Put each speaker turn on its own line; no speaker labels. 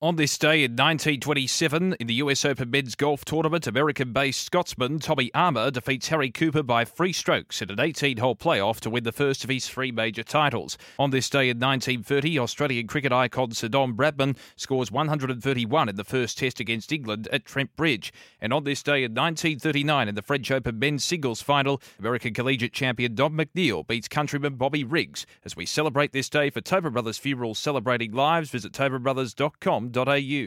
On this day in 1927, in the US Open Men's Golf Tournament, American based Scotsman Tommy Armour defeats Harry Cooper by three strokes in an 18 hole playoff to win the first of his three major titles. On this day in 1930, Australian cricket icon Sir Don Bradman scores 131 in the first test against England at Trent Bridge. And on this day in 1939, in the French Open Men's Singles Final, American collegiate champion Don McNeill beats countryman Bobby Riggs. As we celebrate this day for Tobin Brothers Funerals Celebrating Lives, visit tobinbrothers.com au.